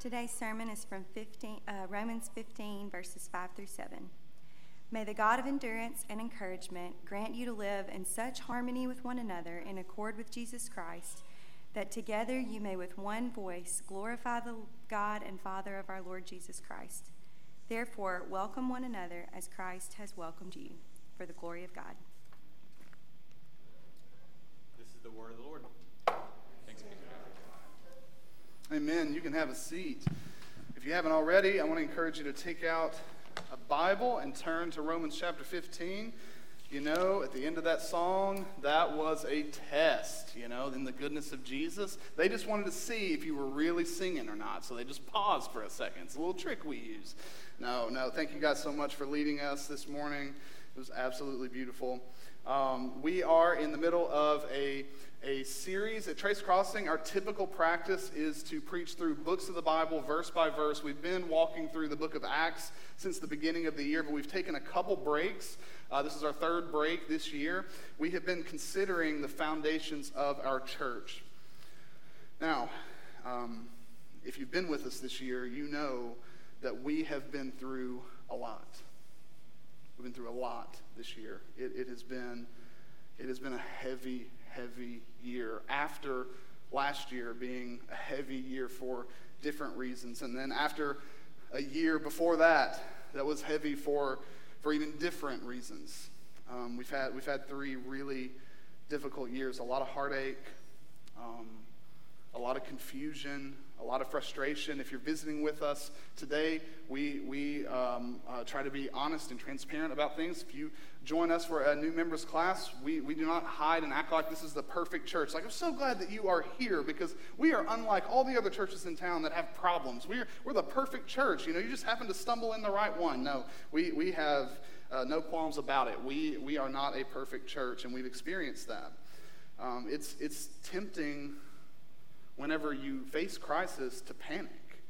Today's sermon is from 15, uh, Romans 15, verses 5 through 7. May the God of endurance and encouragement grant you to live in such harmony with one another in accord with Jesus Christ, that together you may with one voice glorify the God and Father of our Lord Jesus Christ. Therefore, welcome one another as Christ has welcomed you, for the glory of God. This is the word of the Lord. Thanks be to God. Amen. You can have a seat. If you haven't already, I want to encourage you to take out a Bible and turn to Romans chapter 15. You know, at the end of that song, that was a test, you know, in the goodness of Jesus. They just wanted to see if you were really singing or not. So they just paused for a second. It's a little trick we use. No, no, thank you guys so much for leading us this morning. It was absolutely beautiful. Um, we are in the middle of a, a series at Trace Crossing. Our typical practice is to preach through books of the Bible, verse by verse. We've been walking through the book of Acts since the beginning of the year, but we've taken a couple breaks. Uh, this is our third break this year. We have been considering the foundations of our church. Now, um, if you've been with us this year, you know that we have been through a lot. We've been through a lot this year. It, it has been it has been a heavy, heavy year. After last year being a heavy year for different reasons, and then after a year before that, that was heavy for for even different reasons. Um, we've had we've had three really difficult years. A lot of heartache, um, a lot of confusion, a lot of frustration. If you're visiting with us today, we, we um, uh, try to be honest and transparent about things. If you join us for a new members class, we, we do not hide and act like this is the perfect church. Like, I'm so glad that you are here because we are unlike all the other churches in town that have problems. We're, we're the perfect church. You know, you just happen to stumble in the right one. No, we, we have uh, no qualms about it. We, we are not a perfect church, and we've experienced that. Um, it's, it's tempting whenever you face crisis to panic.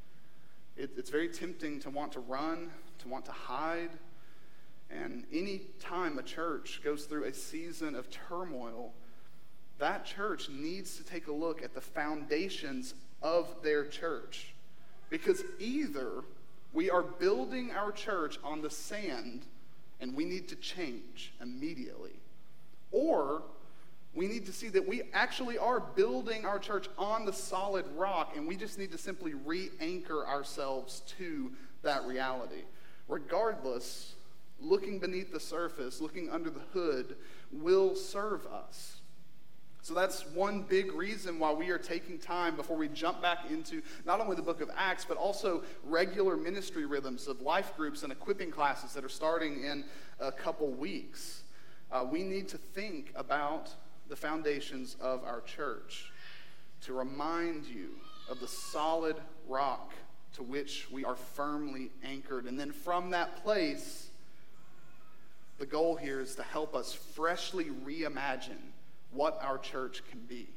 It, it's very tempting to want to run, to want to hide. And any time a church goes through a season of turmoil, that church needs to take a look at the foundations of their church. Because either we are building our church on the sand and we need to change immediately, or we need to see that we actually are building our church on the solid rock, and we just need to simply re anchor ourselves to that reality. Regardless, looking beneath the surface, looking under the hood, will serve us. So that's one big reason why we are taking time before we jump back into not only the book of Acts, but also regular ministry rhythms of life groups and equipping classes that are starting in a couple weeks. Uh, we need to think about the foundations of our church to remind you of the solid rock to which we are firmly anchored. And then from that place, the goal here is to help us freshly reimagine what our church can be.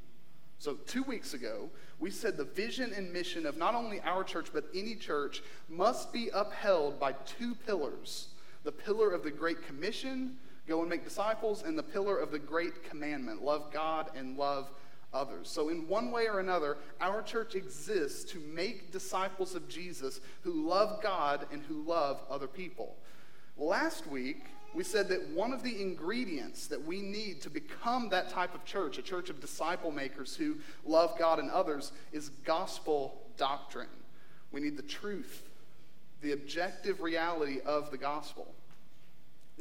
So, two weeks ago, we said the vision and mission of not only our church, but any church must be upheld by two pillars the pillar of the Great Commission Go and make disciples, and the pillar of the great commandment love God and love others. So, in one way or another, our church exists to make disciples of Jesus who love God and who love other people. Last week, we said that one of the ingredients that we need to become that type of church, a church of disciple makers who love God and others, is gospel doctrine. We need the truth, the objective reality of the gospel.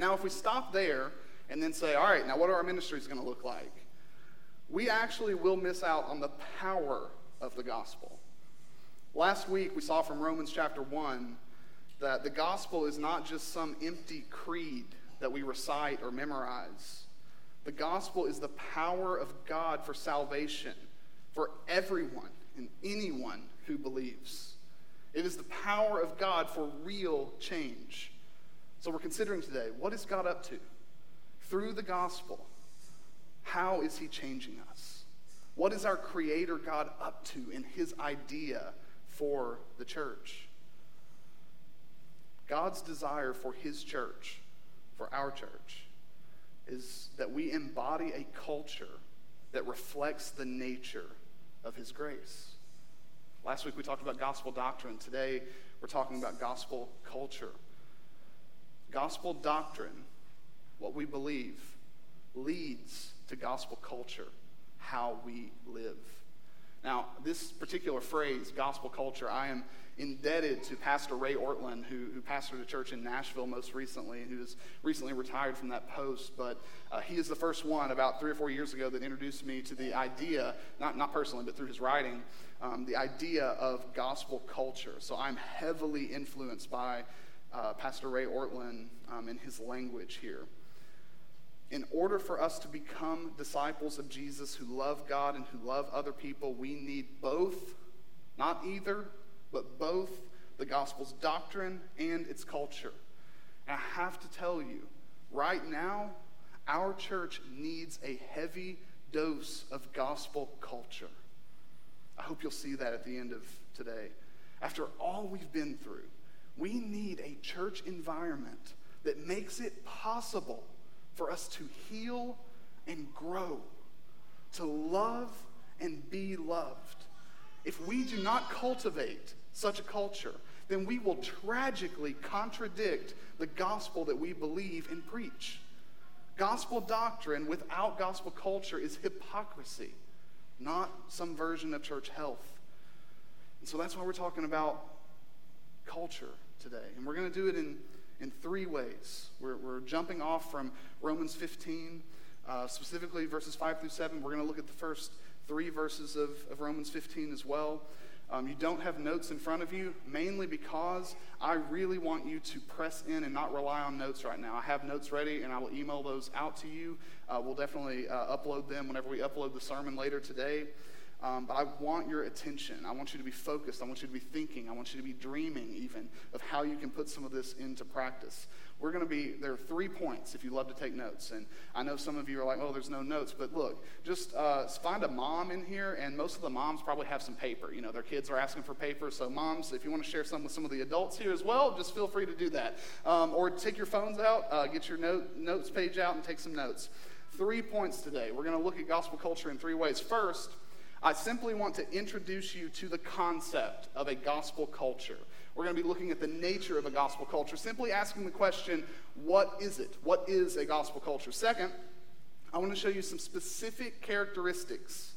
Now, if we stop there and then say, all right, now what are our ministries going to look like? We actually will miss out on the power of the gospel. Last week, we saw from Romans chapter 1 that the gospel is not just some empty creed that we recite or memorize. The gospel is the power of God for salvation for everyone and anyone who believes. It is the power of God for real change. So we're considering today what is God up to? Through the gospel, how is he changing us? What is our Creator God up to in his idea for the church? God's desire for his church, for our church, is that we embody a culture that reflects the nature of his grace. Last week we talked about gospel doctrine. Today we're talking about gospel culture. Gospel doctrine, what we believe, leads to gospel culture, how we live. Now, this particular phrase, gospel culture, I am indebted to Pastor Ray Ortlund, who, who pastored a church in Nashville most recently, who has recently retired from that post. But uh, he is the first one about three or four years ago that introduced me to the idea, not, not personally, but through his writing, um, the idea of gospel culture. So I'm heavily influenced by uh, Pastor Ray Ortlund um, and his language here in order for us to become disciples of Jesus who love God and who love other people, we need both, not either, but both the gospel's doctrine and its culture. And I have to tell you, right now, our church needs a heavy dose of gospel culture. I hope you'll see that at the end of today. After all we've been through, we need a church environment that makes it possible for us to heal and grow, to love and be loved. If we do not cultivate such a culture, then we will tragically contradict the gospel that we believe and preach. Gospel doctrine without gospel culture is hypocrisy, not some version of church health. And so that's why we're talking about culture today. And we're going to do it in in three ways. We're, we're jumping off from Romans 15, uh, specifically verses 5 through 7. We're going to look at the first three verses of, of Romans 15 as well. Um, you don't have notes in front of you, mainly because I really want you to press in and not rely on notes right now. I have notes ready, and I will email those out to you. Uh, we'll definitely uh, upload them whenever we upload the sermon later today. Um, but I want your attention. I want you to be focused. I want you to be thinking. I want you to be dreaming, even, of how you can put some of this into practice. We're going to be, there are three points if you love to take notes. And I know some of you are like, oh, there's no notes. But look, just uh, find a mom in here, and most of the moms probably have some paper. You know, their kids are asking for paper. So, moms, if you want to share some with some of the adults here as well, just feel free to do that. Um, or take your phones out, uh, get your note, notes page out, and take some notes. Three points today. We're going to look at gospel culture in three ways. First, I simply want to introduce you to the concept of a gospel culture. We're going to be looking at the nature of a gospel culture, simply asking the question, what is it? What is a gospel culture? Second, I want to show you some specific characteristics,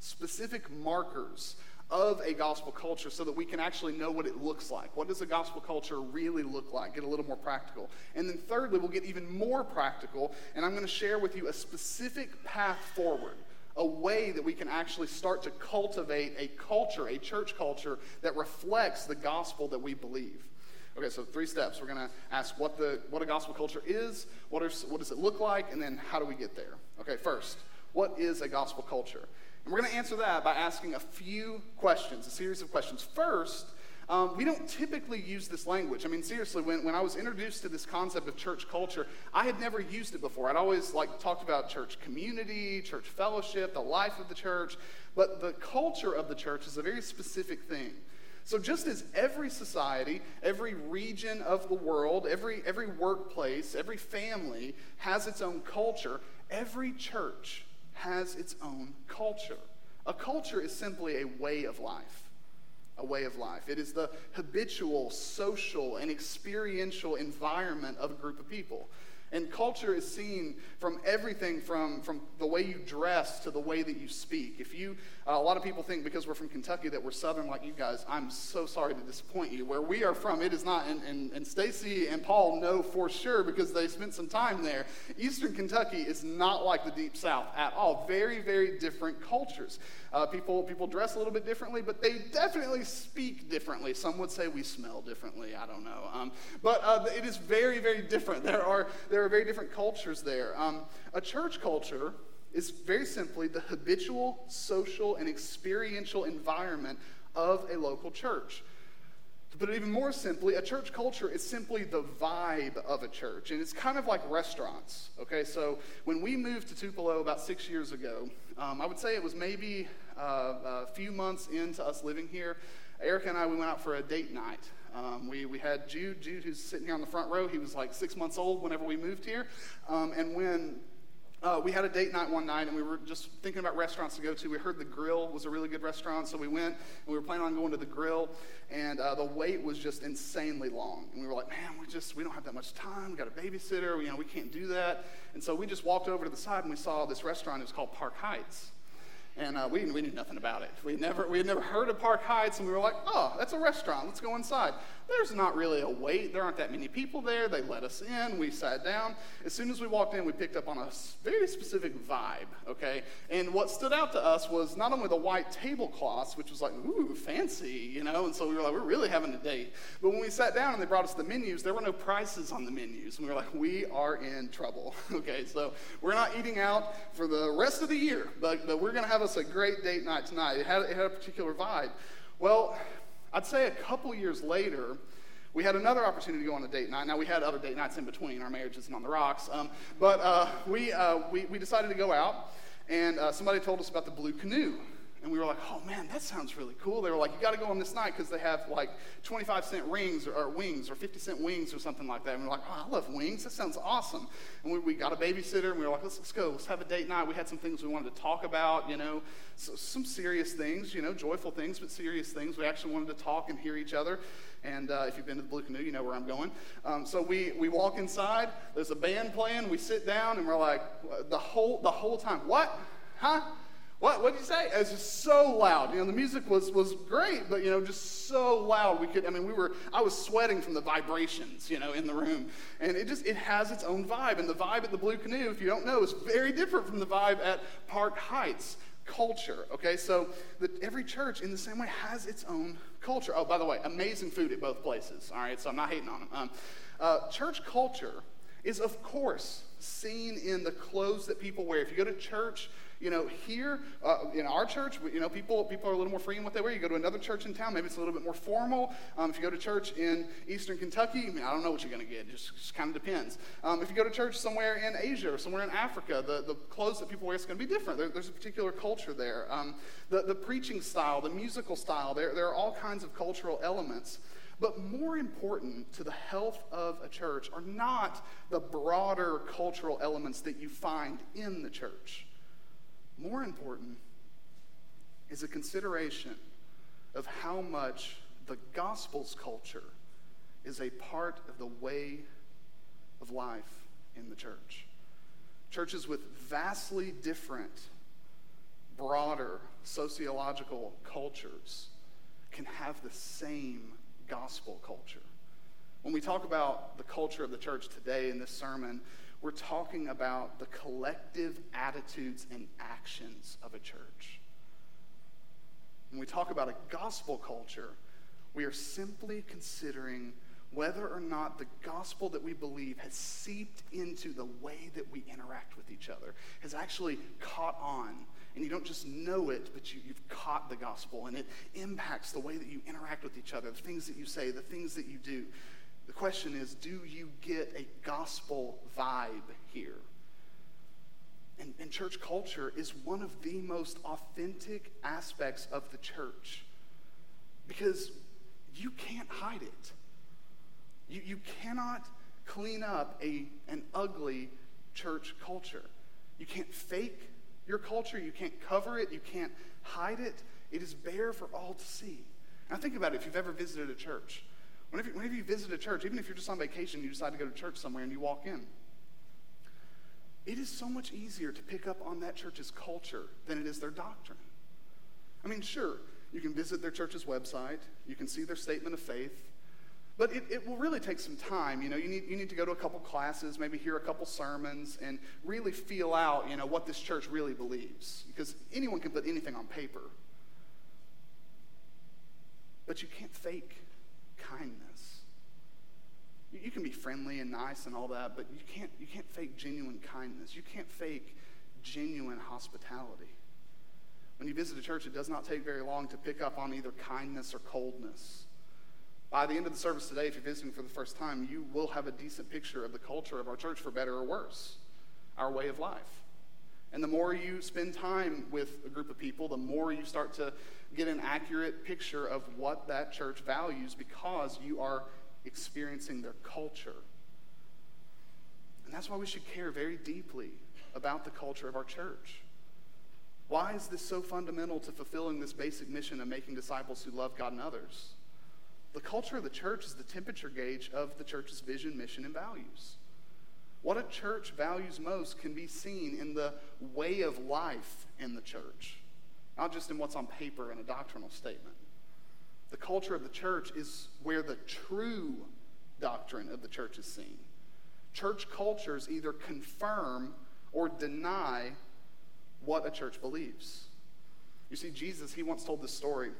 specific markers of a gospel culture so that we can actually know what it looks like. What does a gospel culture really look like? Get a little more practical. And then, thirdly, we'll get even more practical, and I'm going to share with you a specific path forward a way that we can actually start to cultivate a culture, a church culture that reflects the gospel that we believe. Okay, so three steps. We're going to ask what, the, what a gospel culture is, what, are, what does it look like, and then how do we get there? Okay, first, what is a gospel culture? And we're going to answer that by asking a few questions, a series of questions. First, um, we don't typically use this language. I mean, seriously, when, when I was introduced to this concept of church culture, I had never used it before. I'd always like talked about church community, church fellowship, the life of the church, but the culture of the church is a very specific thing. So, just as every society, every region of the world, every, every workplace, every family has its own culture, every church has its own culture. A culture is simply a way of life a way of life. It is the habitual, social, and experiential environment of a group of people. And culture is seen from everything from, from the way you dress to the way that you speak. If you, uh, a lot of people think because we're from Kentucky that we're Southern like you guys. I'm so sorry to disappoint you. Where we are from, it is not. And, and, and Stacy and Paul know for sure because they spent some time there. Eastern Kentucky is not like the Deep South at all. Very, very different cultures. Uh, people, people dress a little bit differently, but they definitely speak differently. Some would say we smell differently. I don't know. Um, but uh, it is very, very different. There are, there are very different cultures there. Um, a church culture is very simply the habitual, social, and experiential environment of a local church. To put it even more simply, a church culture is simply the vibe of a church. And it's kind of like restaurants. Okay, so when we moved to Tupelo about six years ago, um, I would say it was maybe uh, a few months into us living here. Erica and I, we went out for a date night. Um, we, we had Jude, Jude, who's sitting here on the front row. He was like six months old whenever we moved here. Um, and when uh, we had a date night one night and we were just thinking about restaurants to go to. We heard the grill was a really good restaurant, so we went and we were planning on going to the grill. And uh, the wait was just insanely long. And we were like, man, we just, we don't have that much time. We got a babysitter. We, you know, we can't do that. And so we just walked over to the side and we saw this restaurant. It was called Park Heights. And uh, we, we knew nothing about it. We never, we had never heard of Park Heights, and we were like, oh, that's a restaurant. Let's go inside. There's not really a wait. There aren't that many people there. They let us in. We sat down. As soon as we walked in, we picked up on a very specific vibe, okay? And what stood out to us was not only the white tablecloths, which was like, ooh, fancy, you know? And so we were like, we're really having a date. But when we sat down and they brought us the menus, there were no prices on the menus. And we were like, we are in trouble, okay? So we're not eating out for the rest of the year, but, but we're going to have us a great date night tonight. It had, it had a particular vibe. Well, I'd say a couple years later, we had another opportunity to go on a date night. Now, we had other date nights in between. Our marriage isn't on the rocks. Um, but uh, we, uh, we, we decided to go out, and uh, somebody told us about the Blue Canoe. And we were like, oh man, that sounds really cool. They were like, you got to go on this night because they have like 25 cent rings or, or, wings or 50 cent wings or something like that. And we are like, oh, I love wings. That sounds awesome. And we, we got a babysitter and we were like, let's, let's go. Let's have a date night. We had some things we wanted to talk about, you know, so, some serious things, you know, joyful things, but serious things. We actually wanted to talk and hear each other. And uh, if you've been to the Blue Canoe, you know where I'm going. Um, so we, we walk inside. There's a band playing. We sit down and we're like, the whole, the whole time, what? Huh? What? What did you say? It was just so loud. You know, the music was was great, but you know, just so loud. We could. I mean, we were. I was sweating from the vibrations. You know, in the room, and it just it has its own vibe. And the vibe at the Blue Canoe, if you don't know, is very different from the vibe at Park Heights culture. Okay, so that every church, in the same way, has its own culture. Oh, by the way, amazing food at both places. All right, so I'm not hating on them. Um, uh, church culture is, of course, seen in the clothes that people wear. If you go to church you know, here uh, in our church, you know, people, people are a little more free in what they wear. You go to another church in town, maybe it's a little bit more formal. Um, if you go to church in Eastern Kentucky, I, mean, I don't know what you're going to get. It just, just kind of depends. Um, if you go to church somewhere in Asia or somewhere in Africa, the, the clothes that people wear is going to be different. There, there's a particular culture there. Um, the, the preaching style, the musical style, there, there are all kinds of cultural elements. But more important to the health of a church are not the broader cultural elements that you find in the church. More important is a consideration of how much the gospel's culture is a part of the way of life in the church. Churches with vastly different, broader sociological cultures can have the same gospel culture. When we talk about the culture of the church today in this sermon, we're talking about the collective attitudes and actions of a church. When we talk about a gospel culture, we are simply considering whether or not the gospel that we believe has seeped into the way that we interact with each other, has actually caught on. And you don't just know it, but you, have caught the gospel, and it impacts the way that you interact with each other, the things that you say, the things that you do. The question is do you get a gospel vibe here? And, and, church culture is one of the most authentic aspects of the church because you can't hide it. You, you cannot clean up a, an ugly church culture. You can't fake your culture, you can't cover it, you can't hide it. It is bare for all to see. Now, think about it if you've ever visited a church. Whenever, whenever you visit a church, even if you're just on vacation, you decide to go to church somewhere and you walk in, it is so much easier to pick up on that church's culture than it is their doctrine. I mean, sure, you can visit their church's website, you can see their statement of faith, but it, it will really take some time. You know, you need, you need to go to a couple classes, maybe hear a couple sermons, and really feel out, you know, what this church really believes. Because anyone can put anything on paper. But you can't fake kindness. You, you can be friendly and nice and all that, but you can't, you can't fake genuine kindness. You can't fake genuine hospitality. When you visit a church, it does not take very long to pick up on either kindness or coldness. By the end of the service today, if you're visiting for the first time, you will have a decent picture of the culture of our church, for better or worse, our way of life. And the more you spend time with a group of people, the more you start to get an accurate picture of what that church values because you are experiencing their culture. And that's why we should care very deeply about the culture of our church? Why is this so fundamental to fulfilling this basic mission of making disciples who love God and others? The culture of the church is the temperature gauge of the church's vision, mission, and values. What a church values most can be seen in the way of life in the church, not just in what's on paper in a doctrinal statement. The culture of the church is where the true doctrine of the church is seen. Church cultures either confirm or deny what a church believes. You see, Jesus, he once told this story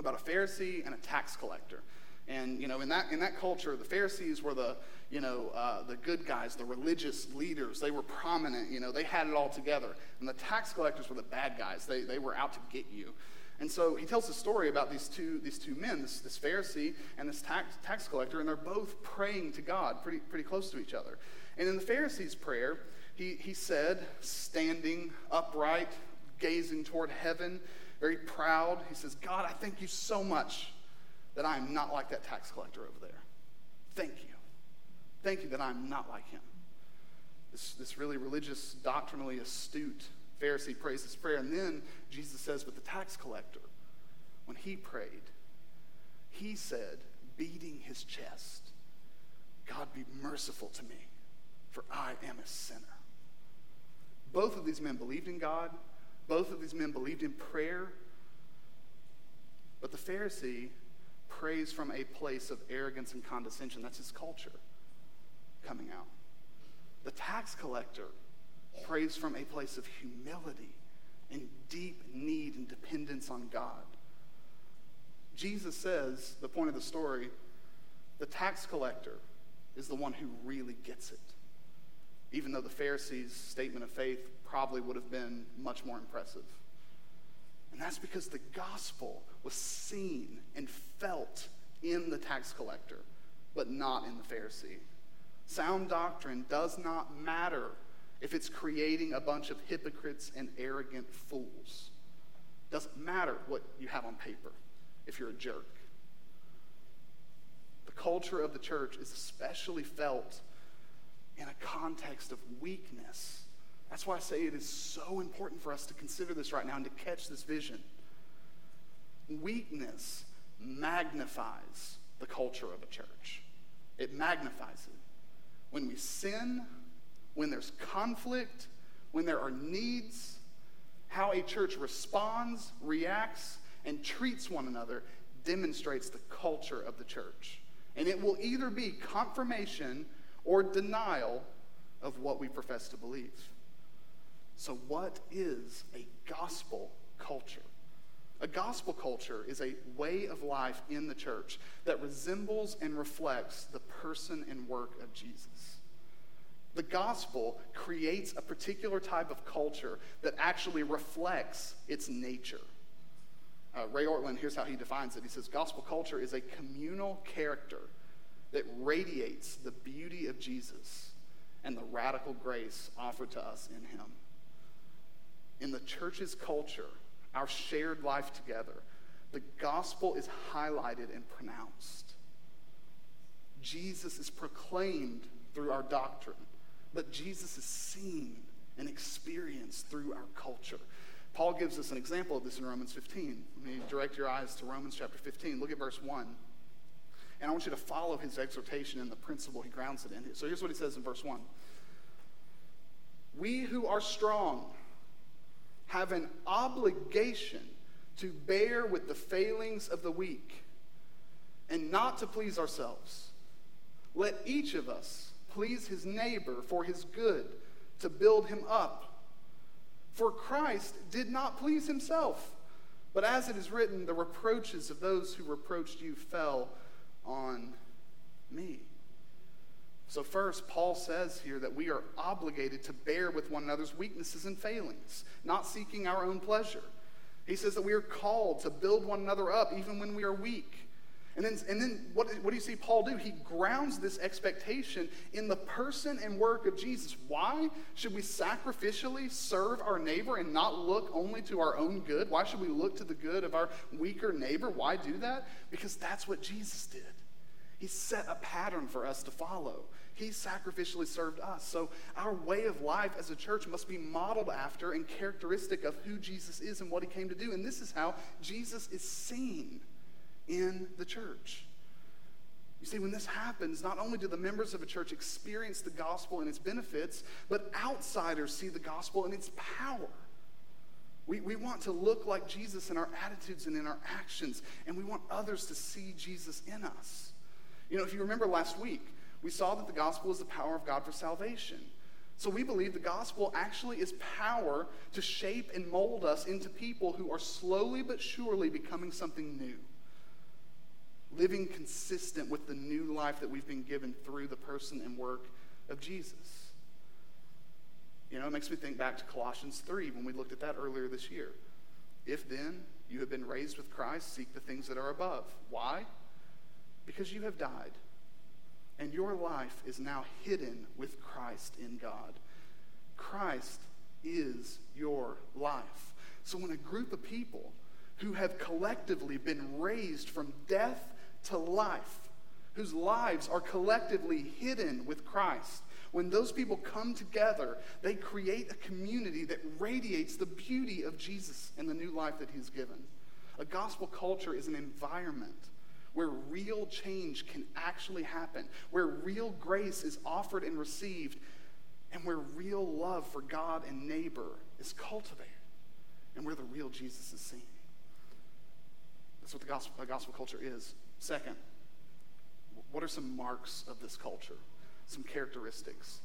about a Pharisee and a tax collector. And you know, in that in that culture, the Pharisees were the you know uh, the good guys, the religious leaders. They were prominent. You know, they had it all together. And the tax collectors were the bad guys. They they were out to get you. And so he tells a story about these two these two men, this, this Pharisee and this tax tax collector, and they're both praying to God, pretty pretty close to each other. And in the Pharisee's prayer, he he said, standing upright, gazing toward heaven, very proud. He says, God, I thank you so much that I am not like that tax collector over there. Thank you. Thank you that I'm not like him. This, this really religious, doctrinally astute Pharisee prays this prayer. And then Jesus says, But the tax collector, when he prayed, he said, beating his chest, God be merciful to me, for I am a sinner. Both of these men believed in God. Both of these men believed in prayer. But the Pharisee prays from a place of arrogance and condescension. That's his culture coming out. The tax collector prays from a place of humility and deep need and dependence on God. Jesus says, the point of the story, the tax collector is the one who really gets it. Even though the Pharisees' statement of faith probably would have been much more impressive. And that's because the gospel was seen and felt in the tax collector, but not in the Pharisee. Sound doctrine does not matter if it's creating a bunch of hypocrites and arrogant fools. Doesn't matter what you have on paper if you're a jerk. The culture of the church is especially felt in a context of weakness that's why I say it is so important for us to consider this right now and to catch this vision. Weakness magnifies the culture of a church, it magnifies it. When we sin, when there's conflict, when there are needs, how a church responds, reacts, and treats one another demonstrates the culture of the church. And it will either be confirmation or denial of what we profess to believe. So, what is a gospel culture? A gospel culture is a way of life in the church that resembles and reflects the person and work of Jesus. The gospel creates a particular type of culture that actually reflects its nature. Uh, Ray Ortlund, here's how he defines it. He says, Gospel culture is a communal character that radiates the beauty of Jesus and the radical grace offered to us in him in the church's culture, our shared life together, the gospel is highlighted and pronounced. Jesus is proclaimed through our doctrine, but Jesus is seen and experienced through our culture. Paul gives us an example of this in Romans 15. Let me direct your eyes to Romans chapter 15. Look at verse 1. And I want you to follow his exhortation and the principle he grounds it in. So here's what he says in verse 1 We who are strong, have an obligation to bear with the failings of the weak and not to please ourselves. Let each of us please his neighbor for his good, to build him up. For Christ did not please himself, but as it is written, the reproaches of those who reproached you fell on me. So, first, Paul says here that we are obligated to bear with one another's weaknesses and failings, not seeking our own pleasure. He says that we are called to build one another up even when we are weak. And then, and then what, what do you see Paul do? He grounds this expectation in the person and work of Jesus. Why should we sacrificially serve our neighbor and not look only to our own good? Why should we look to the good of our weaker neighbor? Why do that? Because that's what Jesus did. He set a pattern for us to follow. He sacrificially served us. So our way of life as a church must be modeled after and characteristic of who Jesus is and what he came to do. And this is how Jesus is seen in the church. You see, when this happens, not only do the members of a church experience the gospel and its benefits, but outsiders see the gospel and its power. We, we want to look like Jesus in our attitudes and in our actions, and we want others to see Jesus in us. You know, if you remember last week, we saw that the gospel is the power of God for salvation. So we believe the gospel actually is power to shape and mold us into people who are slowly but surely becoming something new. Living consistent with the new life that we've been given through the person and work of Jesus. You know, it makes me think back to Colossians 3 when we looked at that earlier this year. If then you have been raised with Christ, seek the things that are above. Why? Because you have died, and your life is now hidden with Christ in God. Christ is your life. So when a group of people who have collectively been raised from death to life, whose lives are collectively hidden with Christ, when those people come together, they create a community that radiates the beauty of Jesus and the new life that he's given. A gospel culture is an environment where real change can actually happen, where real grace is offered and received, and where real love for God and neighbor is cultivated, and where the real Jesus is seen. That's what the gospel, the gospel culture is. Second, what are some marks of this culture? some characteristics.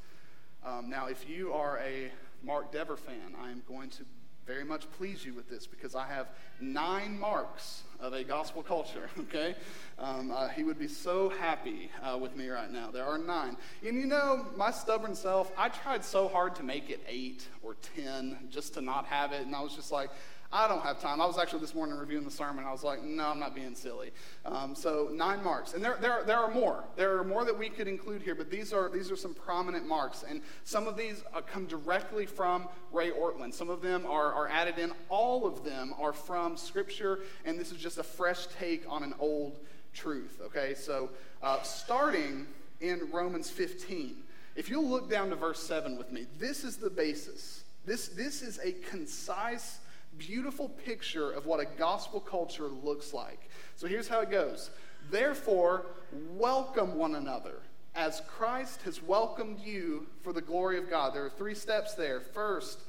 Um, now, if you are a Mark Dever fan, I am going to very much please you with this because I have nine marks of a gospel culture, okay? Um, uh, he would be so happy uh, with me right now. There are nine. And you know, my stubborn self, I tried so hard to make it eight or ten just to not have it. And I was just like, I don't have time. I was actually this morning reviewing the sermon. I was like, no, I'm not being silly. Um, so nine marks, and there, there, there are more. There are more that we could include here, but these are these are some prominent marks, and some of these uh, come directly from Ray Ortlund. Some of them are, are added in. All of them are from Scripture, and this is just a fresh take on an old truth. Okay, so uh, starting in Romans 15, if you'll look down to verse 7 with me, this is the basis. This, this is a concise beautiful picture of what a gospel culture looks like. So here's how it goes Therefore, welcome one another as Christ has welcomed you for the glory of God. There are three steps there. First,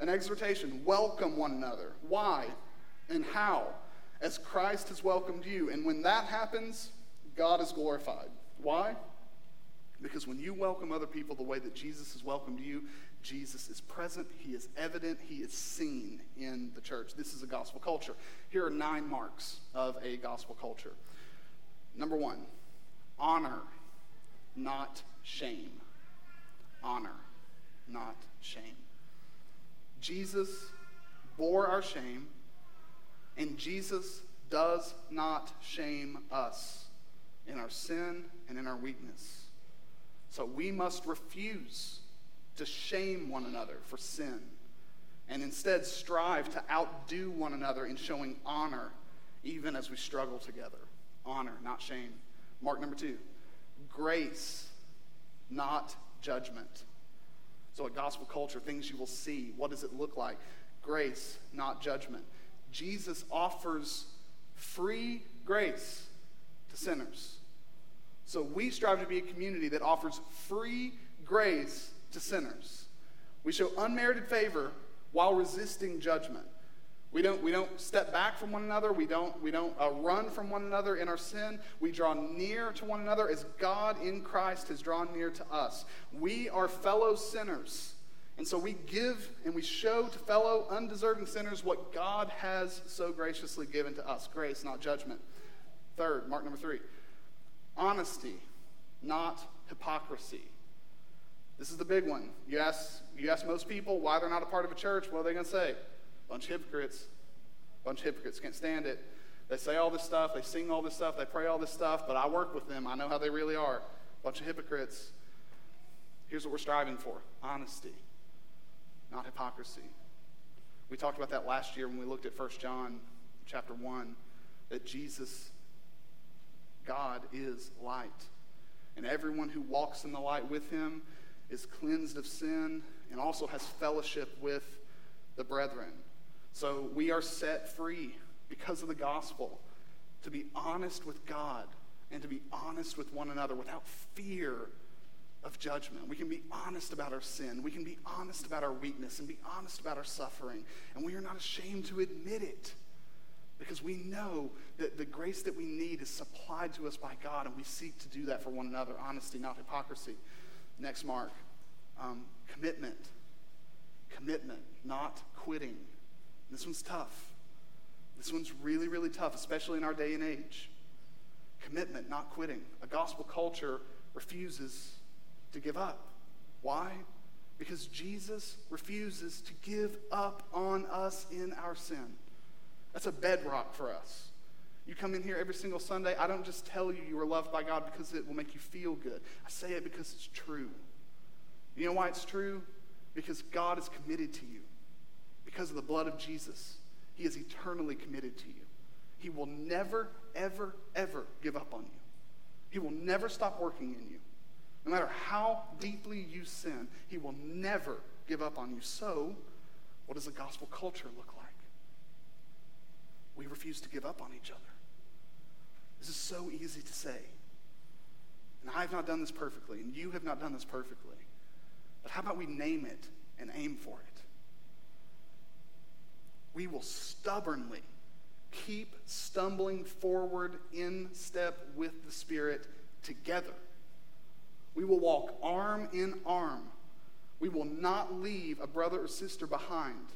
an exhortation welcome one another. Why and how? As Christ has welcomed you. And when that happens, God is glorified. Why? Because when you welcome other people the way that Jesus has welcomed you, Jesus is present, he is evident, he is seen in the church. This is a gospel culture. Here are nine marks of a gospel culture. Number one, honor, not shame. Honor, not shame. Jesus bore our shame, and Jesus does not shame us in our sin and in our weakness. So we must refuse to shame one another for sin, and instead strive to outdo one another in showing honor, even as we struggle together. Honor, not shame. Mark number two grace, not judgment. So, a gospel culture, things you will see. What does it look like? Grace, not judgment. Jesus offers free grace to sinners. So, we strive to be a community that offers free grace to sinners. We show unmerited favor while resisting judgment. We don't, we don't step back from one another. We don't, we don't uh, run from one another in our sin. We draw near to one another as God in Christ has drawn near to us. We are fellow sinners. And so we give and we show to fellow undeserving sinners what God has so graciously given to us grace, not judgment. Third, mark number three honesty, not hypocrisy. This is the big one. You ask, you ask most people why they're not a part of a church, what are they going to say? Bunch of hypocrites. Bunch of hypocrites. Can't stand it. They say all this stuff, they sing all this stuff, they pray all this stuff, but I work with them. I know how they really are. Bunch of hypocrites. Here's what we're striving for honesty, not hypocrisy. We talked about that last year when we looked at 1 John chapter 1, that Jesus, God, is light. And everyone who walks in the light with him is cleansed of sin and also has fellowship with the brethren. So we are set free because of the gospel to be honest with God and to be honest with one another without fear of judgment. We can be honest about our sin. We can be honest about our weakness and be honest about our suffering. And we are not ashamed to admit it because we know that the grace that we need is supplied to us by God, and we seek to do that for one another. Honesty, not hypocrisy. Next mark um, commitment. Commitment, not quitting. This one's tough. This one's really, really tough, especially in our day and age. Commitment, not quitting. A gospel culture refuses to give up. Why? Because Jesus refuses to give up on us in our sin. That's a bedrock for us. You come in here every single Sunday. I don't just tell you you are loved by God because it will make you feel good. I say it because it's true. You know why it's true? Because God is committed to you. Because of the blood of Jesus, He is eternally committed to you. He will never, ever, ever give up on you. He will never stop working in you. No matter how deeply you sin, He will never give up on you. So, what does a gospel culture look like? we refuse to give up on each other. This is so easy to say. And I have not done this perfectly, and you have not done this perfectly. But how about we name it and aim for it? We will stubbornly keep stumbling forward in step with the Spirit together. We will walk arm in arm. We will not leave a brother or sister behind.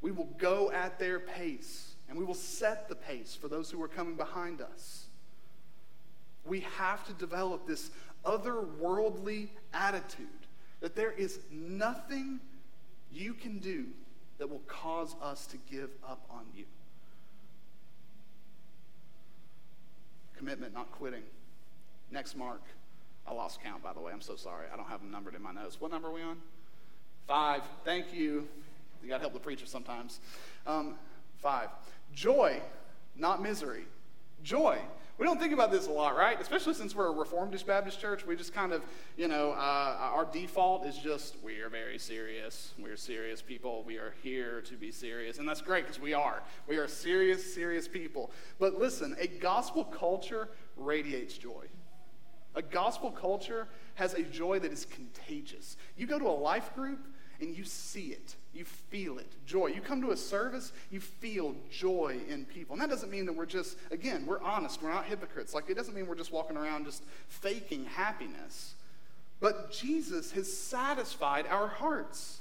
We will go at their pace and we will set the pace for those who are coming behind us. We have to develop this otherworldly attitude that there is nothing you can do that will cause us to give up on you. Commitment, not quitting. Next mark. I lost count, by the way. I'm so sorry. I don't have them numbered in my notes. What number are we on? Five. Thank you. You got to help the preacher sometimes. Um, five. Joy, not misery. Joy. We don't think about this a lot, right? Especially since we're a Reformed Baptist church. We just kind of, you know, uh, our default is just we are very serious. We're serious people. We are here to be serious. And that's great because we are. We are serious, serious people. But listen, a gospel culture radiates joy. A gospel culture has a joy that is contagious. You go to a life group, and you see it. You feel it. Joy. You come to a service, you feel joy in people. And that doesn't mean that we're just, again, we're honest. We're not hypocrites. Like, it doesn't mean we're just walking around just faking happiness. But Jesus has satisfied our hearts.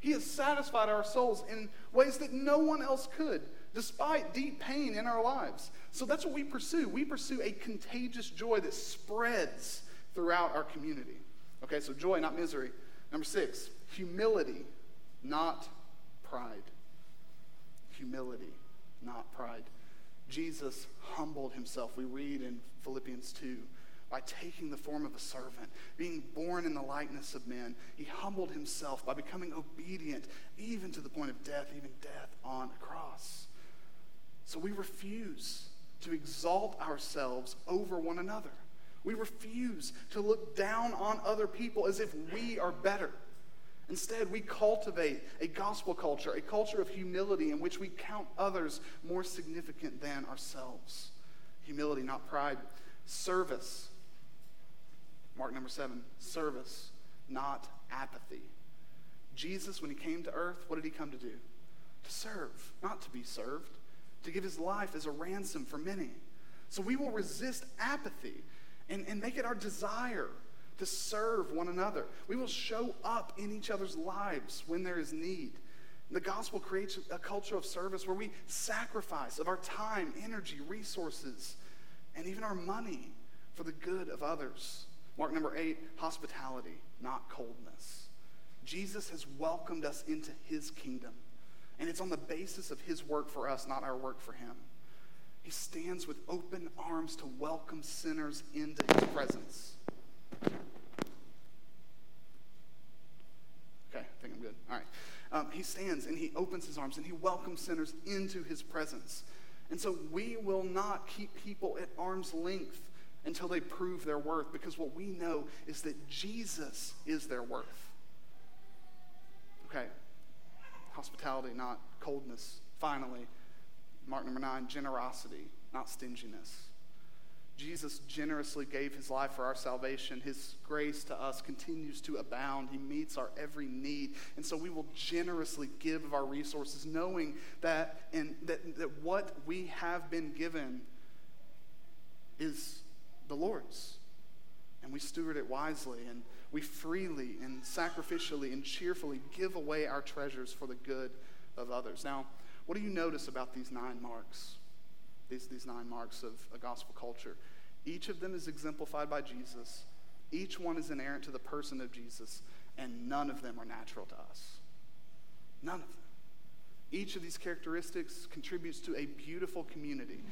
He has satisfied our souls in ways that no one else could, despite deep pain in our lives. So that's what we pursue. We pursue a contagious joy that spreads throughout our community. Okay, so joy, not misery. Number six, humility, not pride. Humility, not pride. Jesus humbled himself. We read in Philippians 2 by taking the form of a servant, being born in the likeness of men. He humbled himself by becoming obedient, even to the point of death, even death on a cross. So we refuse to exalt ourselves over one another. We refuse to look down on other people as if we are better. Instead, we cultivate a gospel culture, a culture of humility in which we count others more significant than ourselves. Humility, not pride. Service. Mark number seven service, not apathy. Jesus, when he came to earth, what did he come to do? To serve, not to be served, to give his life as a ransom for many. So we will resist apathy and, and make it our desire to serve one another. We will show up in each other's lives when there is need. The gospel creates a culture of service where we sacrifice of our time, energy, resources, and even our money for the good of others. Mark number eight hospitality, not coldness. Jesus has welcomed us into his kingdom, and it's on the basis of his work for us, not our work for him. He stands with open arms to welcome sinners into his presence. Okay, I think I'm good. All right. Um, he stands and he opens his arms and he welcomes sinners into his presence. And so we will not keep people at arm's length until they prove their worth because what we know is that Jesus is their worth. Okay, hospitality, not coldness. Finally, mark number nine generosity, not stinginess. Jesus generously gave his life for our salvation. His grace to us continues to abound. He meets our every need. And so we will generously give of our resources, knowing that, and that, that what we have been given is the Lord's. And we steward it wisely, and we freely and sacrificially and cheerfully give away our treasures for the good of others. Now, what do you notice about these nine marks? These, these nine marks of a gospel culture. Each of them is exemplified by Jesus. Each one is inerrant to the person of Jesus, and none of them are natural to us. None of them. Each of these characteristics contributes to a beautiful community.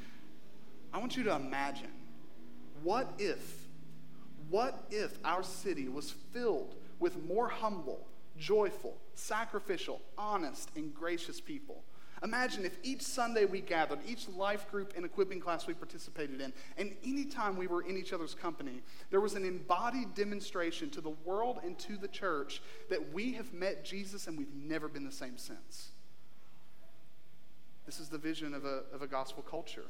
I want you to imagine what if, what if our city was filled with more humble, joyful, sacrificial, honest, and gracious people? Imagine if each Sunday we gathered, each life group and equipping class we participated in, and anytime we were in each other's company, there was an embodied demonstration to the world and to the church that we have met Jesus and we've never been the same since. This is the vision of a, of a gospel culture.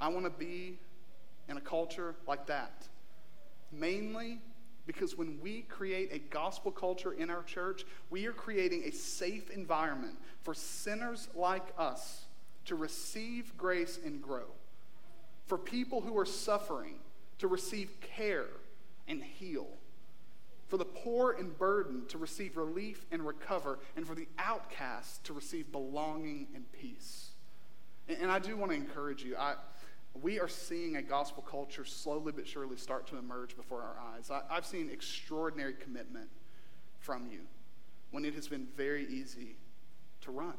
I want to be in a culture like that. Mainly because when we create a gospel culture in our church, we are creating a safe environment for sinners like us to receive grace and grow, for people who are suffering to receive care and heal, for the poor and burdened to receive relief and recover, and for the outcast to receive belonging and peace. And, I do want to encourage you. I, we are seeing a gospel culture slowly but surely start to emerge before our eyes. I, have seen extraordinary commitment from you when it has been very easy to run.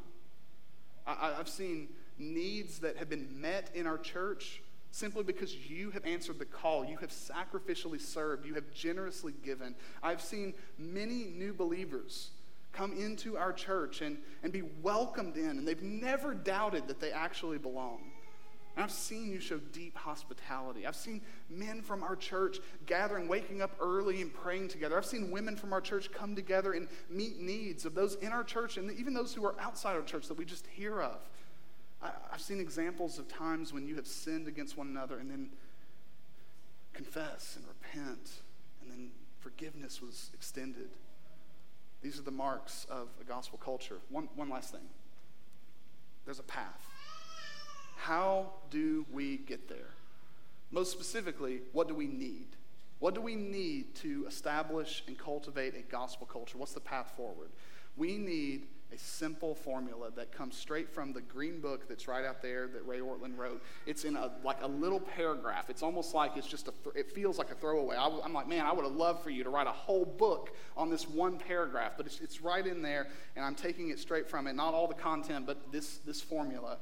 I, I've seen needs that have been met in our church simply because you have answered the call. You have sacrificially served. You have generously given. I've seen many new believers come into our church and, and be welcomed in, and they've never doubted that they actually belong. I've seen you show deep hospitality. I've seen men from our church gathering, waking up early and praying together. I've seen women from our church come together and meet needs of those in our church and even those who are outside our church that we just hear of. I, have seen examples of times when you have sinned against one another and then confess and repent, and then forgiveness was extended. These are the marks of a gospel culture. One, one last thing there's a path. How do we get there? Most specifically, what do we need? What do we need to establish and cultivate a gospel culture? What's the path forward? We need a simple formula that comes straight from the green book that's right out there that Ray Ortlund wrote. It's in a like a little paragraph. It's almost like it's just a. Th- it feels like a throwaway. I, am like, man, I would have loved for you to write a whole book on this one paragraph, but it's, it's right in there, and I'm taking it straight from it. Not all the content, but this this formula.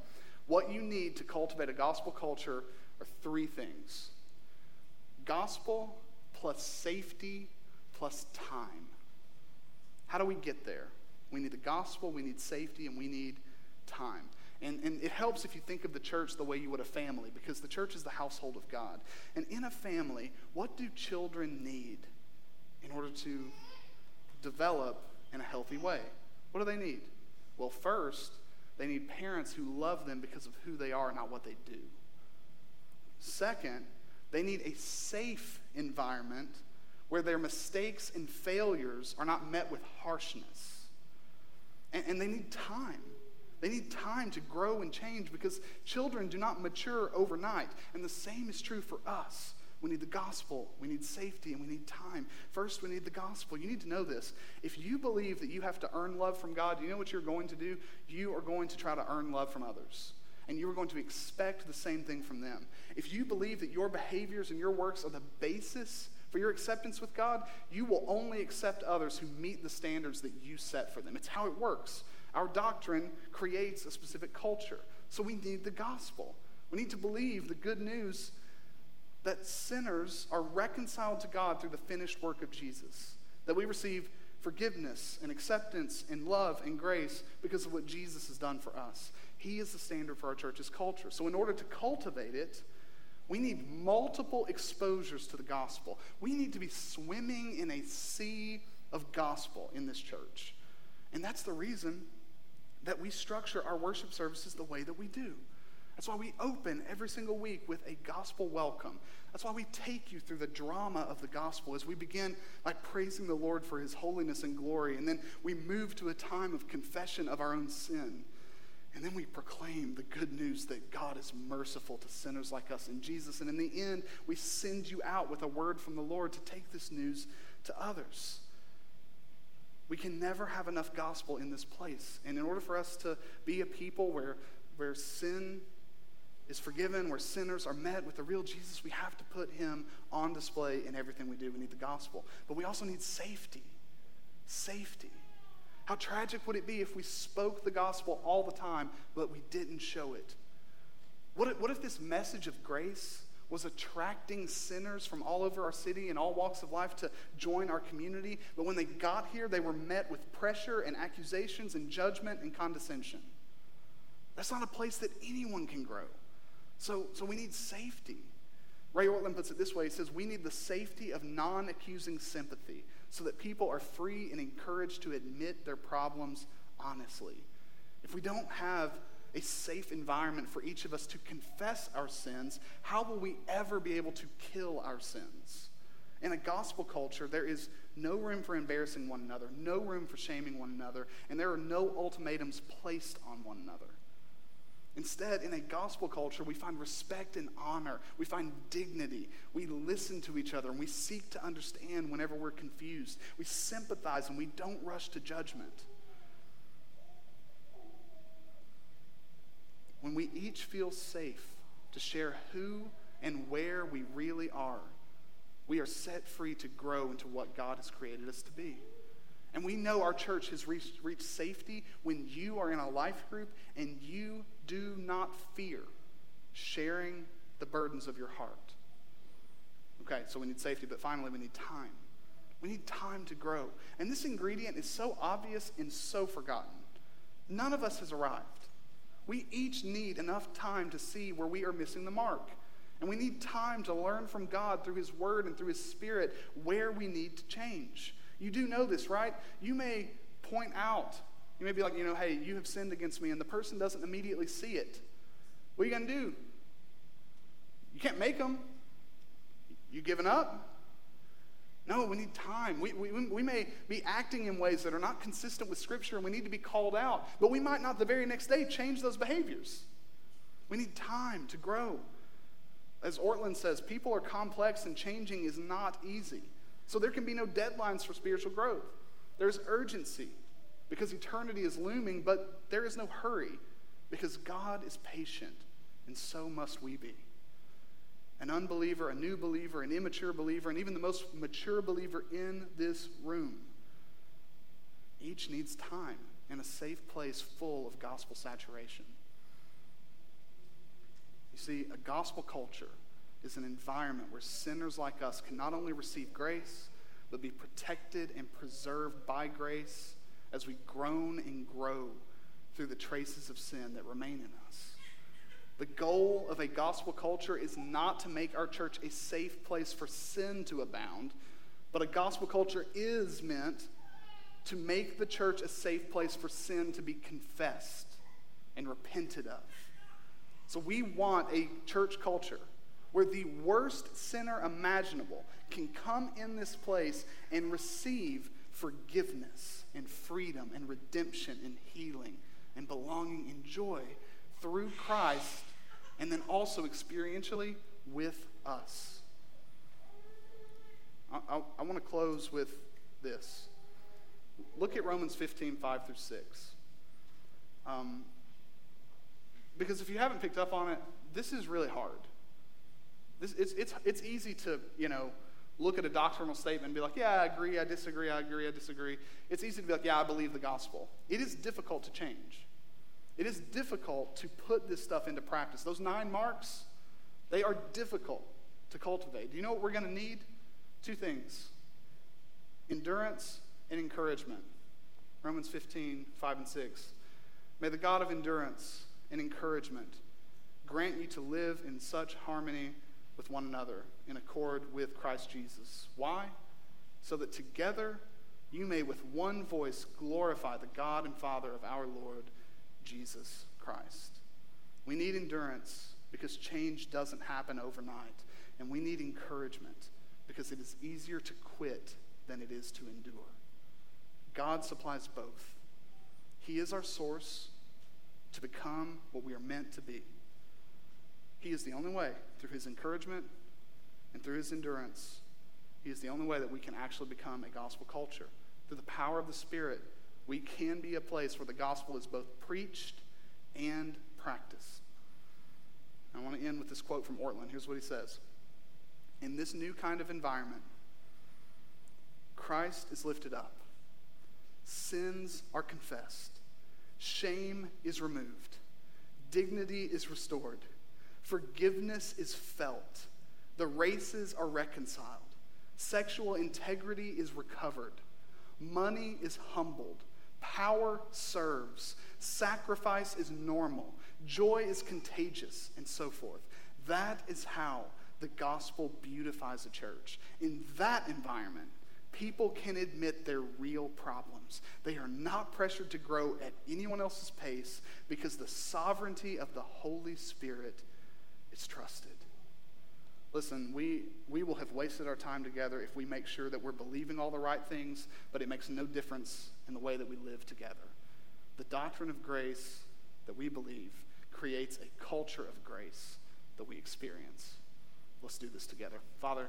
What you need to cultivate a gospel culture are three things gospel plus safety plus time. How do we get there? We need the gospel, we need safety, and we need time. And, and it helps if you think of the church the way you would a family, because the church is the household of God. And in a family, what do children need in order to develop in a healthy way? What do they need? Well, first, they need parents who love them because of who they are, not what they do. Second, they need a safe environment where their mistakes and failures are not met with harshness. And, and, they need time. They need time to grow and change because children do not mature overnight. And the same is true for us. We need the gospel. We need safety and we need time. First, we need the gospel. You need to know this. If you believe that you have to earn love from God, you know what you're going to do? You are going to try to earn love from others. And you are going to expect the same thing from them. If you believe that your behaviors and your works are the basis for your acceptance with God, you will only accept others who meet the standards that you set for them. It's how it works. Our doctrine creates a specific culture. So we need the gospel. We need to believe the good news that sinners are reconciled to God through the finished work of Jesus, that we receive forgiveness and acceptance and love and grace because of what Jesus has done for us. He is the standard for our church's culture. So, in order to cultivate it, We need multiple exposures to the gospel. We need to be swimming in a sea of gospel in this church. And that's the reason that we structure our worship services the way that we do. That's why we open every single week with a gospel welcome. That's why we take you through the drama of the gospel as we begin by praising the Lord for his holiness and glory. And then we move to a time of confession of our own sin. And then we proclaim the good news that God is merciful to sinners like us in Jesus. And in the end, we send you out with a word from the Lord to take this news to others. We can never have enough gospel in this place. And in order for us to be a people where, where sin is forgiven, where sinners are met with the real Jesus, we have to put him on display in everything we do. We need the gospel. But we also need safety. Safety. How tragic would it be if we spoke the gospel all the time, but we didn't show it? What if, what if this message of grace was attracting sinners from all over our city and all walks of life to join our community, but when they got here, they were met with pressure and accusations and judgment and condescension? That's not a place that anyone can grow. So, so we need safety. Ray Ortlund puts it this way he says, We need the safety of non accusing sympathy so that people are free and encouraged to admit their problems honestly. If we don't have a safe environment for each of us to confess our sins, how will we ever be able to kill our sins? In a gospel culture, there is no room for embarrassing one another, no room for shaming one another, and there are no ultimatums placed on one another. Instead, in a gospel culture, we find respect and honor. We find dignity. We listen to each other and we seek to understand whenever we're confused. We sympathize and we don't rush to judgment. When we each feel safe to share who and where we really are, we are set free to grow into what God has created us to be. And we know our church has reached, reached safety when you are in a life group and you do not fear sharing the burdens of your heart. Okay, so we need safety, but finally, we need time. We need time to grow. And this ingredient is so obvious and so forgotten. None of us has arrived. We each need enough time to see where we are missing the mark. And we need time to learn from God through His Word and through His Spirit where we need to change. You do know this, right? You may point out, you may be like, you know, hey, you have sinned against me, and the person doesn't immediately see it. What are you going to do? You can't make them. You giving up? No, we need time. We, we, we may be acting in ways that are not consistent with Scripture and we need to be called out, but we might not the very next day change those behaviors. We need time to grow. As Ortlund says, people are complex and changing is not easy. So there can be no deadlines for spiritual growth. There's urgency because eternity is looming, but there is no hurry because God is patient, and so must we be. An unbeliever, a new believer, an immature believer, and even the most mature believer in this room each needs time and a safe place full of gospel saturation. You see, a gospel culture is an environment where sinners like us can not only receive grace, but be protected and preserved by grace as we groan and grow through the traces of sin that remain in us. The goal of a gospel culture is not to make our church a safe place for sin to abound, but a gospel culture is meant to make the church a safe place for sin to be confessed and repented of. So we want a church culture where the worst sinner imaginable can come in this place and receive forgiveness and freedom and redemption and healing and belonging and joy through Christ and then also experientially with us. I, I, I want to close with this. Look at Romans 15, 5 through 6. Um, because if you haven't picked up on it, this is really hard. This, it's, it's, it's easy to, you know, look at a doctrinal statement and be like, yeah, I agree, I disagree, I agree, I disagree. It's easy to be like, yeah, I believe the gospel. It is difficult to change. It is difficult to put this stuff into practice. Those nine marks, they are difficult to cultivate. Do you know what we're going to need? Two things endurance and encouragement. Romans 15, 5 and 6. May the God of endurance and encouragement grant you to live in such harmony with one another in accord with Christ Jesus. Why? So that together you may with one voice glorify the God and Father of our Lord Jesus Christ. We need endurance because change doesn't happen overnight. And we need encouragement because it is easier to quit than it is to endure. God supplies both. He is our source to become what we are meant to be. He is the only way, through his encouragement and through his endurance, he is the only way that we can actually become a gospel culture. Through the power of the Spirit, we can be a place where the gospel is both preached and practiced. I want to end with this quote from Ortlund. Here's what he says In this new kind of environment, Christ is lifted up, sins are confessed, shame is removed, dignity is restored, forgiveness is felt, the races are reconciled, sexual integrity is recovered, money is humbled, power serves, sacrifice is normal, joy is contagious, and so forth. That is how the gospel beautifies a church. In that environment, people can admit their real problems. They are not pressured to grow at anyone else's pace because the sovereignty of the Holy Spirit is trusted. Listen, we, we will have wasted our time together if we make sure that we're believing all the right things, but it makes no difference in the way that we live together. The doctrine of grace that we believe creates a culture of grace that we experience. Let's do this together. Father,